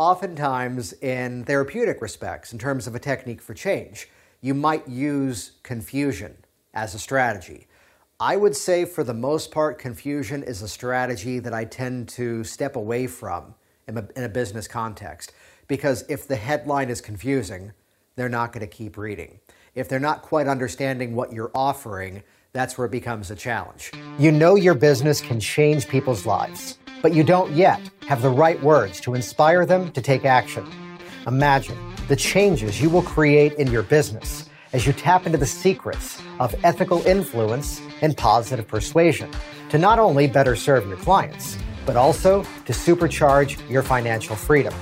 oftentimes in therapeutic respects, in terms of a technique for change, you might use confusion as a strategy. I would say, for the most part, confusion is a strategy that I tend to step away from in a, in a business context. Because if the headline is confusing, they're not going to keep reading. If they're not quite understanding what you're offering, that's where it becomes a challenge. You know your business can change people's lives, but you don't yet have the right words to inspire them to take action. Imagine the changes you will create in your business as you tap into the secrets of ethical influence and positive persuasion to not only better serve your clients, but also to supercharge your financial freedom.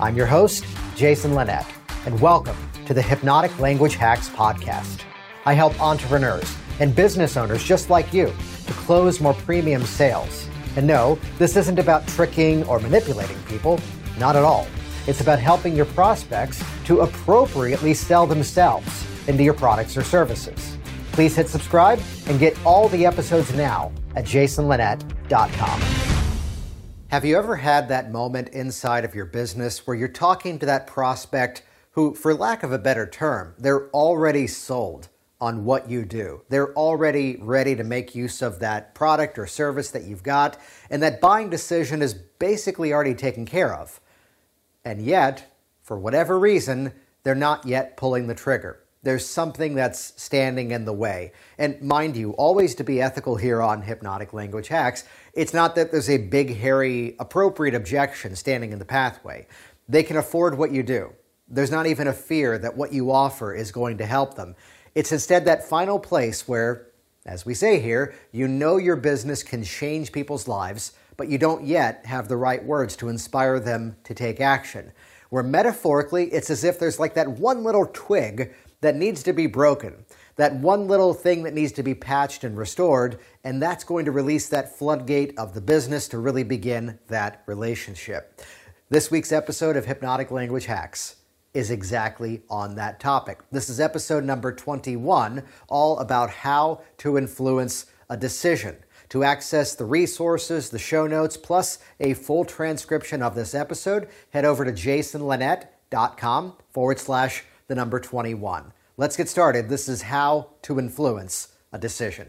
I'm your host, Jason Linett, and welcome to the Hypnotic Language Hacks Podcast. I help entrepreneurs and business owners just like you to close more premium sales. And no, this isn't about tricking or manipulating people, not at all. It's about helping your prospects to appropriately sell themselves into your products or services. Please hit subscribe and get all the episodes now at jasonlinett.com. Have you ever had that moment inside of your business where you're talking to that prospect who, for lack of a better term, they're already sold on what you do? They're already ready to make use of that product or service that you've got, and that buying decision is basically already taken care of. And yet, for whatever reason, they're not yet pulling the trigger there's something that's standing in the way. And mind you, always to be ethical here on Hypnotic Language Hacks, it's not that there's a big, hairy, appropriate objection standing in the pathway. They can afford what you do. There's not even a fear that what you offer is going to help them. It's instead that final place where, as we say here, you know your business can change people's lives, but you don't yet have the right words to inspire them to take action. Where metaphorically, it's as if there's like that one little twig that needs to be broken, that one little thing that needs to be patched and restored, and that's going to release that floodgate of the business to really begin that relationship. This week's episode of Hypnotic Language Hacks is exactly on that topic. This is episode number 21, all about how to influence a decision. To access the resources, the show notes, plus a full transcription of this episode, head over to jasonlinett.com forward slash the number 21. Let's get started. This is how to influence a decision.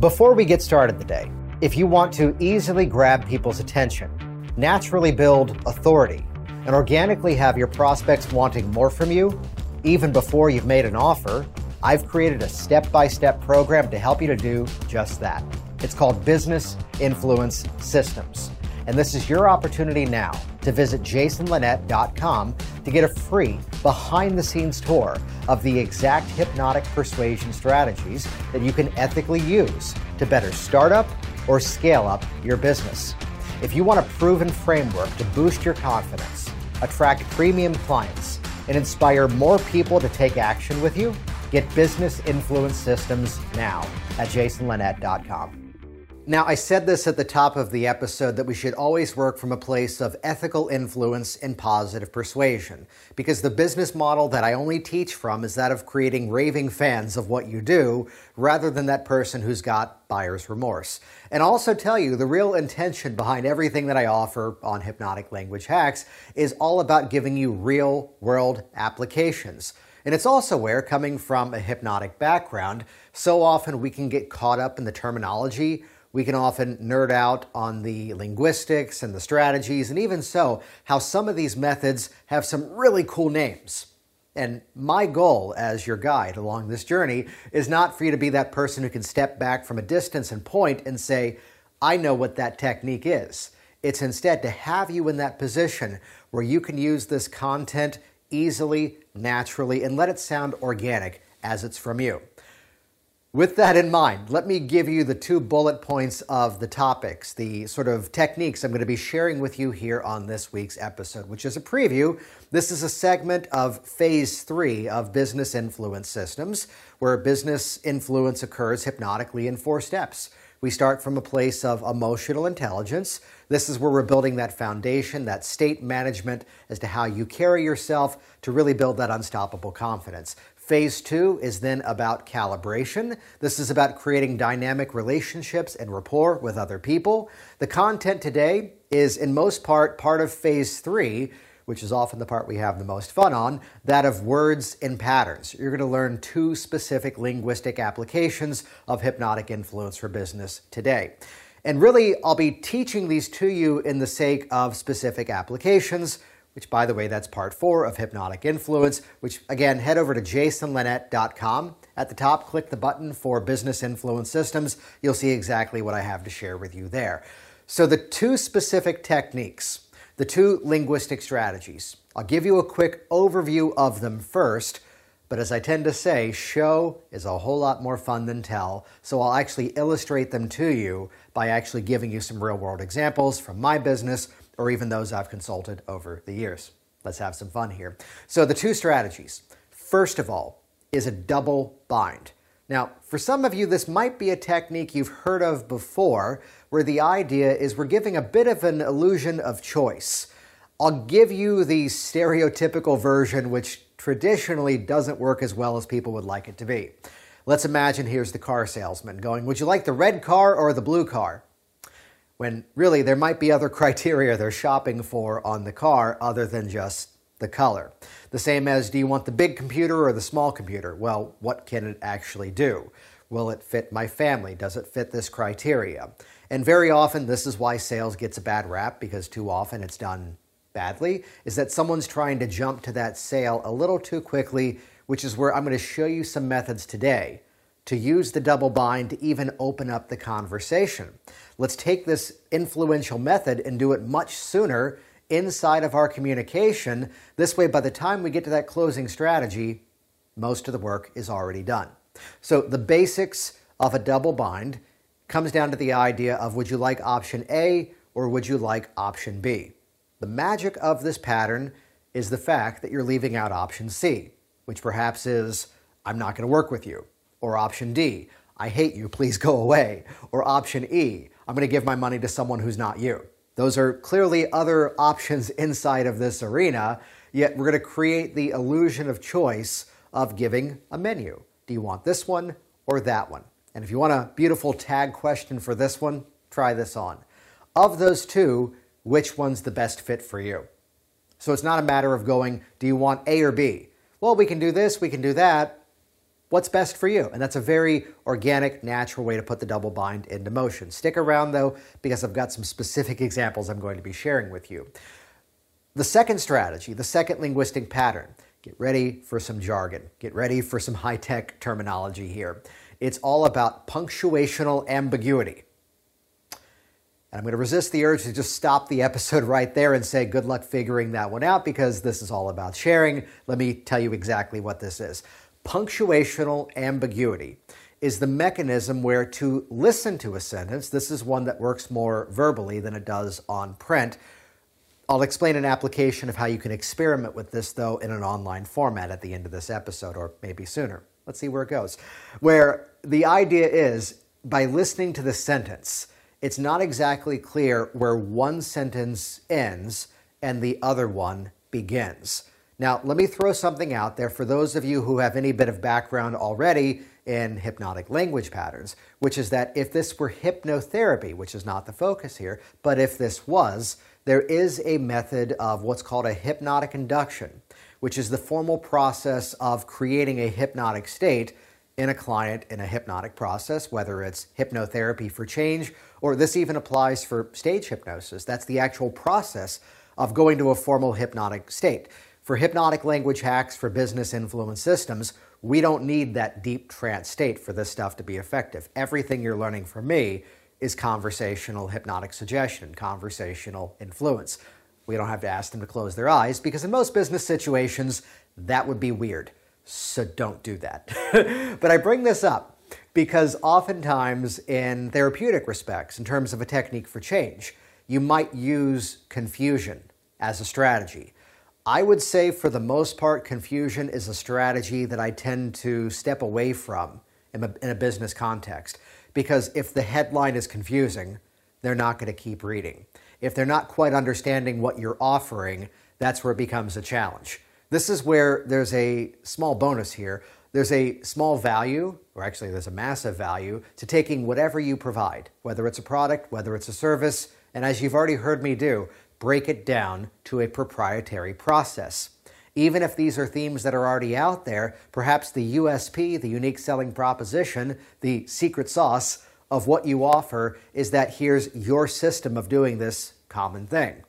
Before we get started today, if you want to easily grab people's attention, naturally build authority, and organically have your prospects wanting more from you, even before you've made an offer, I've created a step by step program to help you to do just that. It's called Business Influence Systems. And this is your opportunity now to visit jasonlinett.com to get a free behind the scenes tour of the exact hypnotic persuasion strategies that you can ethically use to better start up or scale up your business. If you want a proven framework to boost your confidence, attract premium clients, and inspire more people to take action with you, get business influence systems now at jasonlinett.com. Now, I said this at the top of the episode that we should always work from a place of ethical influence and positive persuasion, because the business model that I only teach from is that of creating raving fans of what you do, rather than that person who's got buyer's remorse. And I'll also tell you the real intention behind everything that I offer on Hypnotic Language Hacks is all about giving you real world applications. And it's also where, coming from a hypnotic background, so often we can get caught up in the terminology we can often nerd out on the linguistics and the strategies, and even so, how some of these methods have some really cool names. And my goal as your guide along this journey is not for you to be that person who can step back from a distance and point and say, I know what that technique is. It's instead to have you in that position where you can use this content easily, naturally, and let it sound organic as it's from you. With that in mind, let me give you the two bullet points of the topics, the sort of techniques I'm going to be sharing with you here on this week's episode, which is a preview. This is a segment of phase three of business influence systems, where business influence occurs hypnotically in four steps. We start from a place of emotional intelligence. This is where we're building that foundation, that state management as to how you carry yourself to really build that unstoppable confidence. Phase two is then about calibration. This is about creating dynamic relationships and rapport with other people. The content today is, in most part, part of phase three, which is often the part we have the most fun on, that of words and patterns. You're going to learn two specific linguistic applications of hypnotic influence for business today. And really, I'll be teaching these to you in the sake of specific applications, which, by the way, that's part four of Hypnotic Influence, which, again, head over to jasonlinett.com. At the top, click the button for Business Influence Systems. You'll see exactly what I have to share with you there. So, the two specific techniques the two linguistic strategies. I'll give you a quick overview of them first, but as I tend to say, show is a whole lot more fun than tell, so I'll actually illustrate them to you by actually giving you some real world examples from my business or even those I've consulted over the years. Let's have some fun here. So, the two strategies. First of all, is a double bind. Now, for some of you, this might be a technique you've heard of before, where the idea is we're giving a bit of an illusion of choice. I'll give you the stereotypical version, which traditionally doesn't work as well as people would like it to be. Let's imagine here's the car salesman going, Would you like the red car or the blue car? When really there might be other criteria they're shopping for on the car other than just the color. The same as do you want the big computer or the small computer? Well, what can it actually do? Will it fit my family? Does it fit this criteria? And very often, this is why sales gets a bad rap because too often it's done badly, is that someone's trying to jump to that sale a little too quickly, which is where I'm going to show you some methods today to use the double bind to even open up the conversation. Let's take this influential method and do it much sooner inside of our communication. This way, by the time we get to that closing strategy, most of the work is already done. So, the basics of a double bind comes down to the idea of would you like option A or would you like option B? The magic of this pattern is the fact that you're leaving out option C, which perhaps is I'm not going to work with you, or option D, I hate you, please go away, or option E, I'm going to give my money to someone who's not you. Those are clearly other options inside of this arena, yet we're going to create the illusion of choice of giving a menu. Do you want this one or that one? And if you want a beautiful tag question for this one, try this on. Of those two, which one's the best fit for you? So it's not a matter of going, do you want A or B? Well, we can do this, we can do that what's best for you. And that's a very organic, natural way to put the double bind into motion. Stick around though, because I've got some specific examples I'm going to be sharing with you. The second strategy, the second linguistic pattern, get ready for some jargon, get ready for some high tech terminology here. It's all about punctuational ambiguity. And I'm going to resist the urge to just stop the episode right there and say good luck figuring that one out because this is all about sharing. Let me tell you exactly what this is. Punctuational ambiguity is the mechanism where to listen to a sentence, this is one that works more verbally than it does on print. I'll explain an application of how you can experiment with this, though, in an online format at the end of this episode, or maybe sooner. Let's see where it goes. Where the idea is by listening to the sentence, it's not exactly clear where one sentence ends and the other one begins. Now, let me throw something out there for those of you who have any bit of background already in hypnotic language patterns, which is that if this were hypnotherapy, which is not the focus here, but if this was, there is a method of what's called a hypnotic induction, which is the formal process of creating a hypnotic state in a client in a hypnotic process, whether it's hypnotherapy for change or this even applies for stage hypnosis. That's the actual process of going to a formal hypnotic state. For hypnotic language hacks for business influence systems, we don't need that deep trance state for this stuff to be effective. Everything you're learning from me is conversational hypnotic suggestion, conversational influence. We don't have to ask them to close their eyes because in most business situations, that would be weird. So don't do that. but I bring this up because oftentimes, in therapeutic respects, in terms of a technique for change, you might use confusion as a strategy. I would say, for the most part, confusion is a strategy that I tend to step away from in a, in a business context. Because if the headline is confusing, they're not going to keep reading. If they're not quite understanding what you're offering, that's where it becomes a challenge. This is where there's a small bonus here. There's a small value, or actually, there's a massive value, to taking whatever you provide, whether it's a product, whether it's a service, and as you've already heard me do, break it down to a proprietary process. Even if these are themes that are already out there, perhaps the USP, the unique selling proposition, the secret sauce of what you offer is that here's your system of doing this common thing.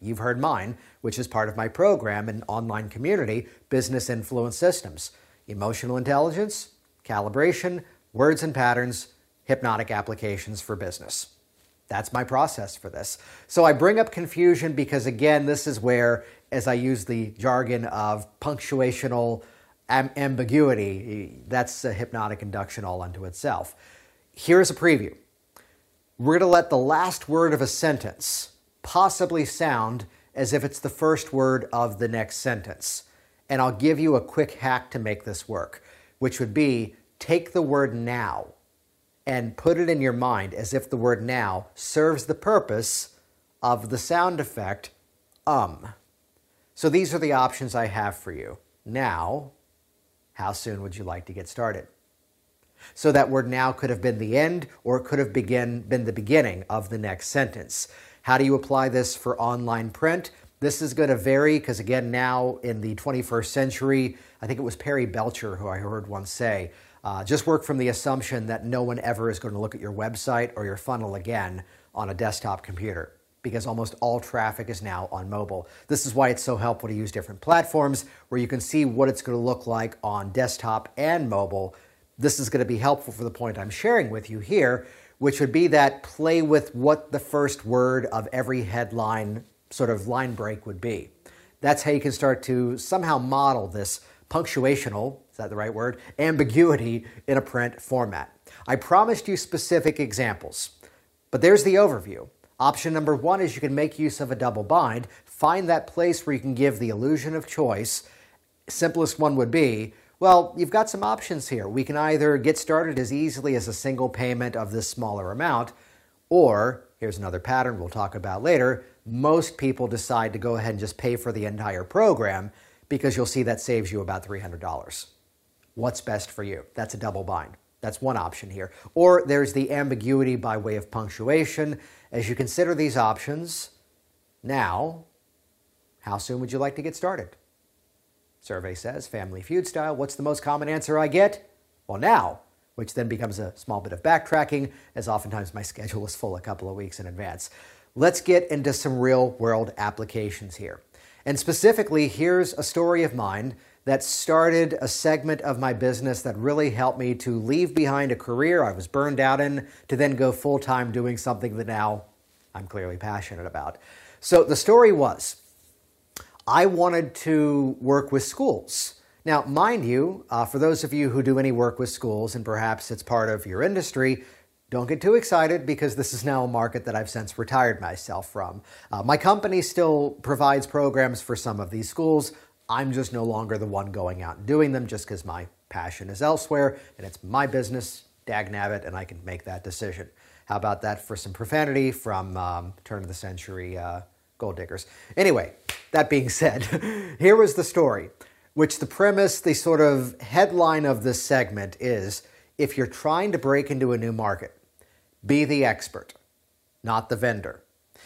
You've heard mine, which is part of my program and online community, Business Influence Systems. Emotional intelligence, calibration, words and patterns, hypnotic applications for business. That's my process for this. So I bring up confusion because, again, this is where, as I use the jargon of punctuational am- ambiguity, that's a hypnotic induction all unto itself. Here's a preview. We're going to let the last word of a sentence possibly sound as if it's the first word of the next sentence. And I'll give you a quick hack to make this work, which would be take the word now and put it in your mind as if the word now serves the purpose of the sound effect um. So these are the options I have for you. Now, how soon would you like to get started? So that word now could have been the end or it could have begin, been the beginning of the next sentence. How do you apply this for online print? This is going to vary because, again, now in the 21st century, I think it was Perry Belcher who I heard once say, uh, just work from the assumption that no one ever is going to look at your website or your funnel again on a desktop computer because almost all traffic is now on mobile. This is why it's so helpful to use different platforms where you can see what it's going to look like on desktop and mobile. This is going to be helpful for the point I'm sharing with you here, which would be that play with what the first word of every headline sort of line break would be. That's how you can start to somehow model this punctuational, is that the right word? Ambiguity in a print format. I promised you specific examples, but there's the overview. Option number one is you can make use of a double bind. Find that place where you can give the illusion of choice. Simplest one would be well, you've got some options here. We can either get started as easily as a single payment of this smaller amount, or here's another pattern we'll talk about later. Most people decide to go ahead and just pay for the entire program because you'll see that saves you about $300. What's best for you? That's a double bind. That's one option here. Or there's the ambiguity by way of punctuation. As you consider these options, now, how soon would you like to get started? Survey says, Family Feud style. What's the most common answer I get? Well, now, which then becomes a small bit of backtracking, as oftentimes my schedule is full a couple of weeks in advance. Let's get into some real world applications here. And specifically, here's a story of mine that started a segment of my business that really helped me to leave behind a career I was burned out in to then go full time doing something that now I'm clearly passionate about. So the story was I wanted to work with schools. Now, mind you, uh, for those of you who do any work with schools and perhaps it's part of your industry, don't get too excited because this is now a market that I've since retired myself from. Uh, my company still provides programs for some of these schools. I'm just no longer the one going out and doing them just because my passion is elsewhere and it's my business, dag nabbit, and I can make that decision. How about that for some profanity from um, turn of the century uh, gold diggers? Anyway, that being said, here was the story, which the premise, the sort of headline of this segment is if you're trying to break into a new market, be the expert, not the vendor.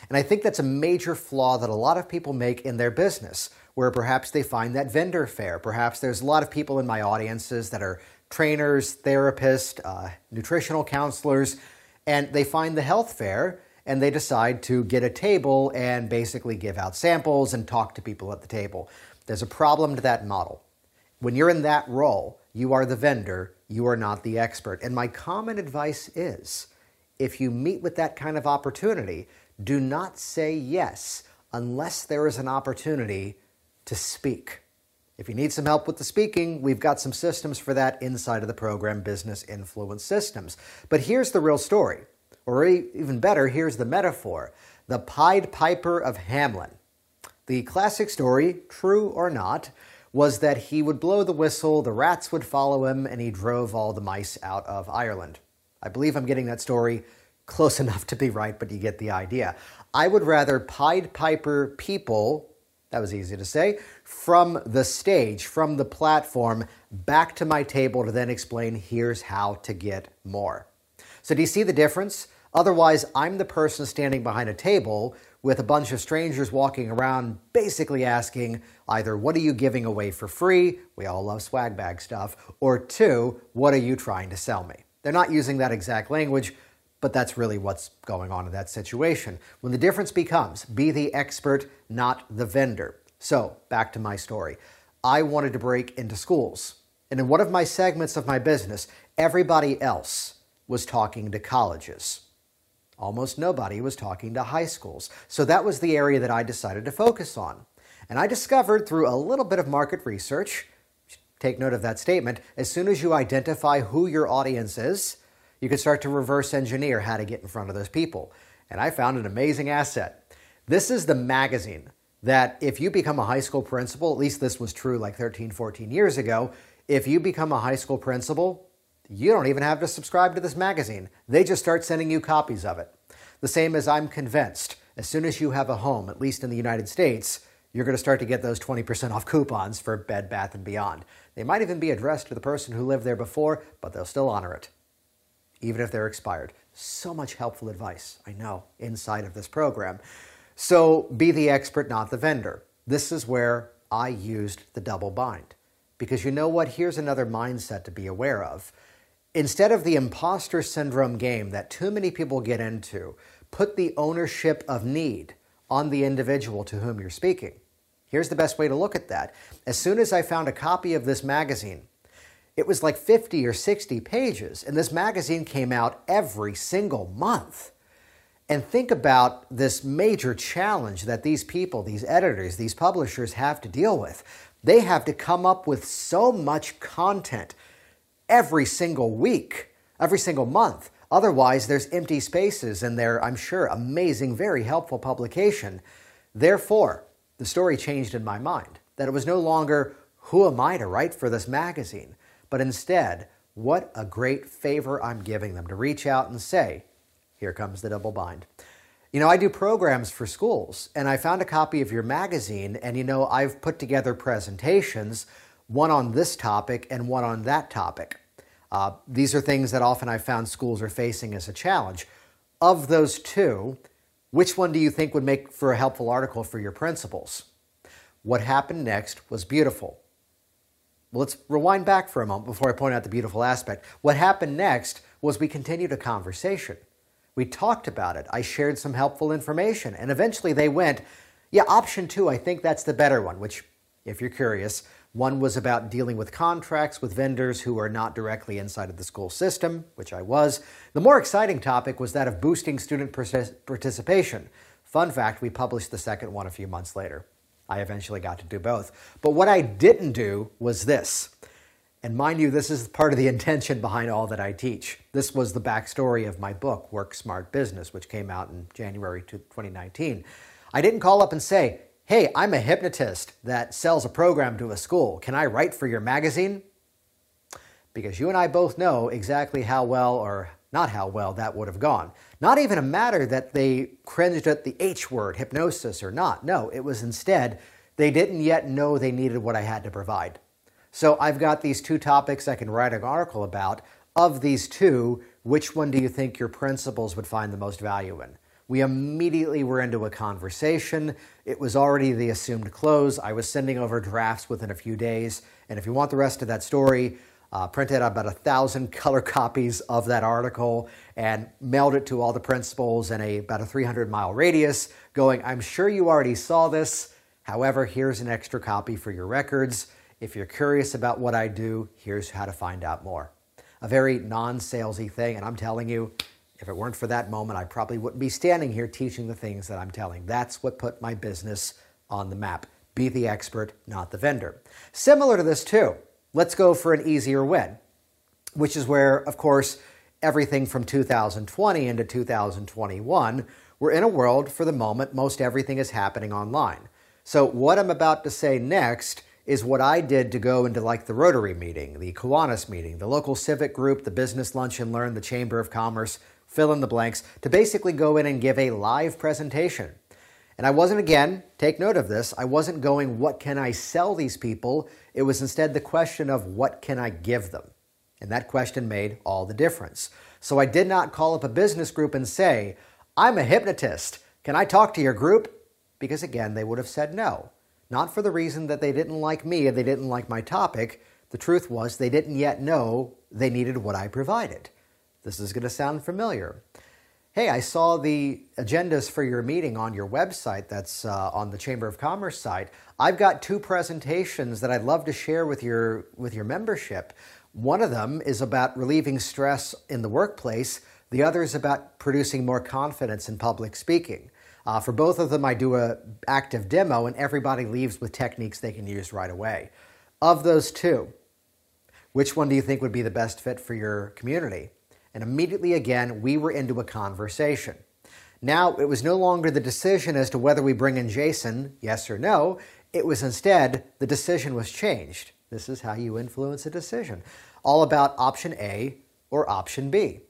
And I think that's a major flaw that a lot of people make in their business, where perhaps they find that vendor fair. Perhaps there's a lot of people in my audiences that are trainers, therapists, uh, nutritional counselors, and they find the health fair and they decide to get a table and basically give out samples and talk to people at the table. There's a problem to that model. When you're in that role, you are the vendor, you are not the expert. And my common advice is if you meet with that kind of opportunity, do not say yes unless there is an opportunity to speak. If you need some help with the speaking, we've got some systems for that inside of the program Business Influence Systems. But here's the real story, or even better, here's the metaphor the Pied Piper of Hamelin. The classic story, true or not, was that he would blow the whistle, the rats would follow him, and he drove all the mice out of Ireland. I believe I'm getting that story close enough to be right, but you get the idea. I would rather Pied Piper people, that was easy to say, from the stage, from the platform, back to my table to then explain here's how to get more. So, do you see the difference? Otherwise, I'm the person standing behind a table with a bunch of strangers walking around basically asking either, What are you giving away for free? We all love swag bag stuff. Or two, What are you trying to sell me? They're not using that exact language, but that's really what's going on in that situation. When the difference becomes be the expert, not the vendor. So, back to my story. I wanted to break into schools. And in one of my segments of my business, everybody else was talking to colleges. Almost nobody was talking to high schools. So that was the area that I decided to focus on. And I discovered through a little bit of market research, take note of that statement, as soon as you identify who your audience is, you can start to reverse engineer how to get in front of those people. And I found an amazing asset. This is the magazine that if you become a high school principal, at least this was true like 13, 14 years ago, if you become a high school principal, you don't even have to subscribe to this magazine. They just start sending you copies of it. The same as I'm convinced, as soon as you have a home, at least in the United States, you're going to start to get those 20% off coupons for Bed Bath and Beyond. They might even be addressed to the person who lived there before, but they'll still honor it, even if they're expired. So much helpful advice, I know, inside of this program. So be the expert, not the vendor. This is where I used the double bind. Because you know what? Here's another mindset to be aware of. Instead of the imposter syndrome game that too many people get into, put the ownership of need on the individual to whom you're speaking. Here's the best way to look at that. As soon as I found a copy of this magazine, it was like 50 or 60 pages, and this magazine came out every single month. And think about this major challenge that these people, these editors, these publishers have to deal with. They have to come up with so much content every single week, every single month. Otherwise, there's empty spaces in their, I'm sure, amazing, very helpful publication. Therefore, the story changed in my mind that it was no longer, who am I to write for this magazine? But instead, what a great favor I'm giving them to reach out and say, here comes the double bind. You know, I do programs for schools, and I found a copy of your magazine, and you know, I've put together presentations, one on this topic and one on that topic. Uh, these are things that often I've found schools are facing as a challenge. Of those two, which one do you think would make for a helpful article for your principals? What happened next was beautiful. Well, let's rewind back for a moment before I point out the beautiful aspect. What happened next was we continued a conversation. We talked about it. I shared some helpful information. And eventually they went, yeah, option two, I think that's the better one, which, if you're curious, one was about dealing with contracts with vendors who are not directly inside of the school system, which I was. The more exciting topic was that of boosting student participation. Fun fact, we published the second one a few months later. I eventually got to do both. But what I didn't do was this. And mind you, this is part of the intention behind all that I teach. This was the backstory of my book, Work Smart Business, which came out in January 2019. I didn't call up and say, Hey, I'm a hypnotist that sells a program to a school. Can I write for your magazine? Because you and I both know exactly how well or not how well that would have gone. Not even a matter that they cringed at the H word, hypnosis or not. No, it was instead they didn't yet know they needed what I had to provide. So I've got these two topics I can write an article about. Of these two, which one do you think your principals would find the most value in? We immediately were into a conversation. It was already the assumed close. I was sending over drafts within a few days. And if you want the rest of that story, uh, printed about a thousand color copies of that article and mailed it to all the principals in a, about a 300 mile radius, going, I'm sure you already saw this. However, here's an extra copy for your records. If you're curious about what I do, here's how to find out more. A very non salesy thing, and I'm telling you, if it weren't for that moment, I probably wouldn't be standing here teaching the things that I'm telling. That's what put my business on the map. Be the expert, not the vendor. Similar to this, too, let's go for an easier win, which is where, of course, everything from 2020 into 2021, we're in a world for the moment, most everything is happening online. So, what I'm about to say next is what I did to go into like the Rotary meeting, the Kiwanis meeting, the local civic group, the business lunch and learn, the Chamber of Commerce, fill in the blanks, to basically go in and give a live presentation. And I wasn't, again, take note of this, I wasn't going, what can I sell these people? It was instead the question of, what can I give them? And that question made all the difference. So I did not call up a business group and say, I'm a hypnotist. Can I talk to your group? Because again, they would have said no. Not for the reason that they didn't like me and they didn't like my topic. The truth was they didn't yet know they needed what I provided. This is going to sound familiar. Hey, I saw the agendas for your meeting on your website that's uh, on the Chamber of Commerce site. I've got two presentations that I'd love to share with your, with your membership. One of them is about relieving stress in the workplace, the other is about producing more confidence in public speaking. Uh, for both of them, I do a active demo, and everybody leaves with techniques they can use right away. Of those two, which one do you think would be the best fit for your community? And immediately again, we were into a conversation. Now, it was no longer the decision as to whether we bring in Jason, yes or no. It was instead the decision was changed. This is how you influence a decision. All about option A or option B.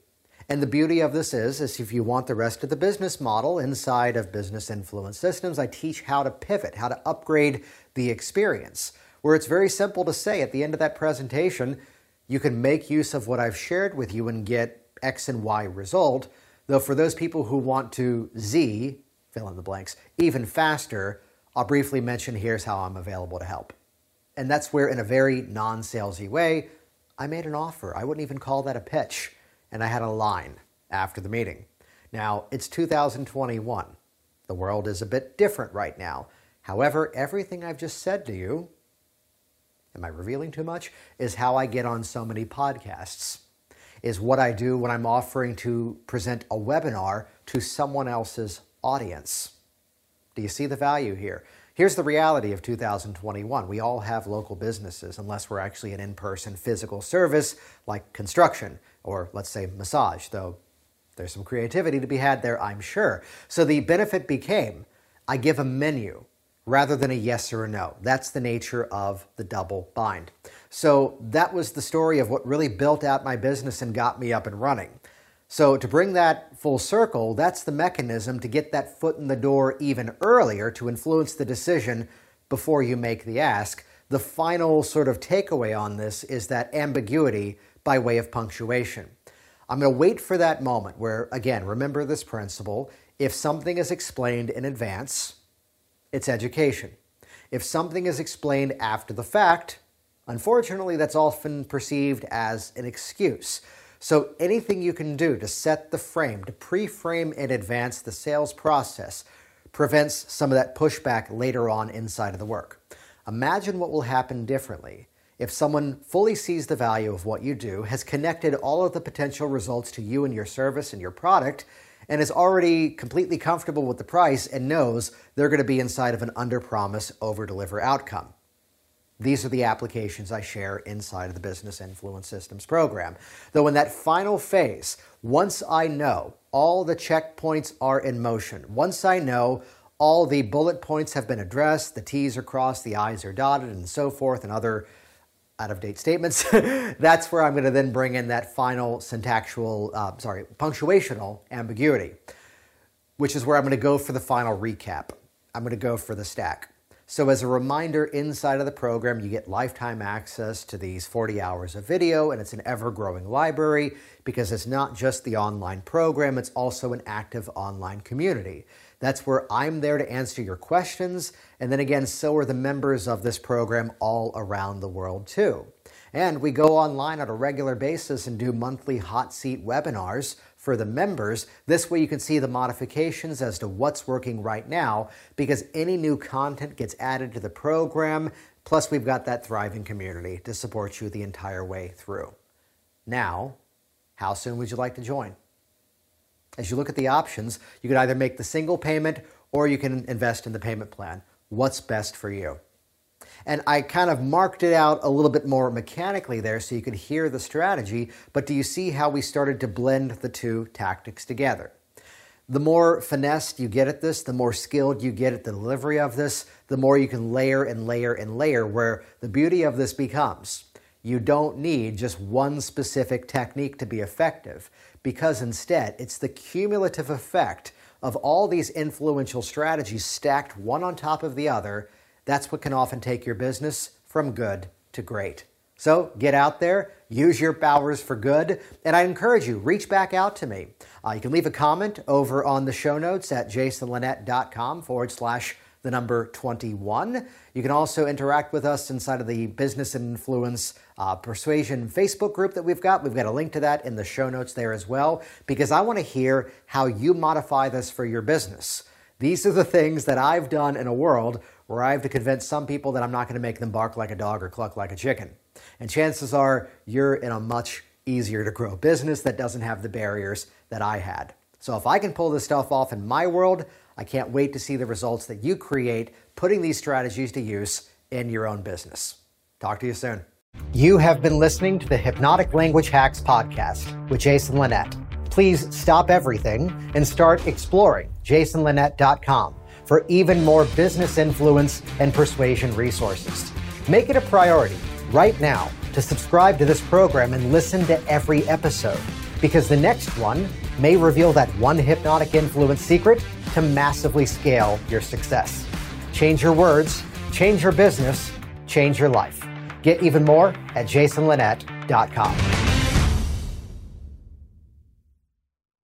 And the beauty of this is, is if you want the rest of the business model inside of Business Influence Systems, I teach how to pivot, how to upgrade the experience. Where it's very simple to say at the end of that presentation, you can make use of what I've shared with you and get X and Y result. Though for those people who want to Z, fill in the blanks, even faster, I'll briefly mention here's how I'm available to help. And that's where, in a very non salesy way, I made an offer. I wouldn't even call that a pitch and I had a line after the meeting. Now, it's 2021. The world is a bit different right now. However, everything I've just said to you, am I revealing too much? Is how I get on so many podcasts, is what I do when I'm offering to present a webinar to someone else's audience. Do you see the value here? Here's the reality of 2021. We all have local businesses, unless we're actually an in person physical service like construction or let's say massage, though there's some creativity to be had there, I'm sure. So the benefit became I give a menu rather than a yes or a no. That's the nature of the double bind. So that was the story of what really built out my business and got me up and running. So to bring that full circle, that's the mechanism to get that foot in the door even earlier to influence the decision before you make the ask. The final sort of takeaway on this is that ambiguity by way of punctuation. I'm going to wait for that moment where, again, remember this principle. If something is explained in advance, it's education. If something is explained after the fact, unfortunately, that's often perceived as an excuse. So, anything you can do to set the frame, to pre frame in advance the sales process, prevents some of that pushback later on inside of the work. Imagine what will happen differently if someone fully sees the value of what you do, has connected all of the potential results to you and your service and your product, and is already completely comfortable with the price and knows they're going to be inside of an under promise, over deliver outcome. These are the applications I share inside of the Business Influence Systems program. Though, in that final phase, once I know all the checkpoints are in motion, once I know all the bullet points have been addressed, the T's are crossed, the I's are dotted, and so forth, and other out of date statements, that's where I'm going to then bring in that final syntactual, uh, sorry, punctuational ambiguity, which is where I'm going to go for the final recap. I'm going to go for the stack. So, as a reminder, inside of the program, you get lifetime access to these 40 hours of video, and it's an ever growing library because it's not just the online program, it's also an active online community. That's where I'm there to answer your questions. And then again, so are the members of this program all around the world, too. And we go online on a regular basis and do monthly hot seat webinars for the members. This way, you can see the modifications as to what's working right now because any new content gets added to the program. Plus, we've got that thriving community to support you the entire way through. Now, how soon would you like to join? As you look at the options, you can either make the single payment or you can invest in the payment plan. What's best for you? And I kind of marked it out a little bit more mechanically there so you could hear the strategy, but do you see how we started to blend the two tactics together? The more finessed you get at this, the more skilled you get at the delivery of this, the more you can layer and layer and layer, where the beauty of this becomes you don't need just one specific technique to be effective because instead it's the cumulative effect of all these influential strategies stacked one on top of the other. That's what can often take your business from good to great. So get out there, use your powers for good, and I encourage you, reach back out to me. Uh, you can leave a comment over on the show notes at jasonlinett.com forward slash the number 21. You can also interact with us inside of the Business and Influence uh, Persuasion Facebook group that we've got. We've got a link to that in the show notes there as well, because I want to hear how you modify this for your business. These are the things that I've done in a world where I have to convince some people that I'm not going to make them bark like a dog or cluck like a chicken. And chances are you're in a much easier to grow business that doesn't have the barriers that I had. So if I can pull this stuff off in my world, I can't wait to see the results that you create putting these strategies to use in your own business. Talk to you soon. You have been listening to the Hypnotic Language Hacks podcast with Jason Linett. Please stop everything and start exploring jasonlinett.com for even more business influence and persuasion resources. Make it a priority right now to subscribe to this program and listen to every episode because the next one may reveal that one hypnotic influence secret to massively scale your success. Change your words, change your business, change your life. Get even more at jasonlinett.com.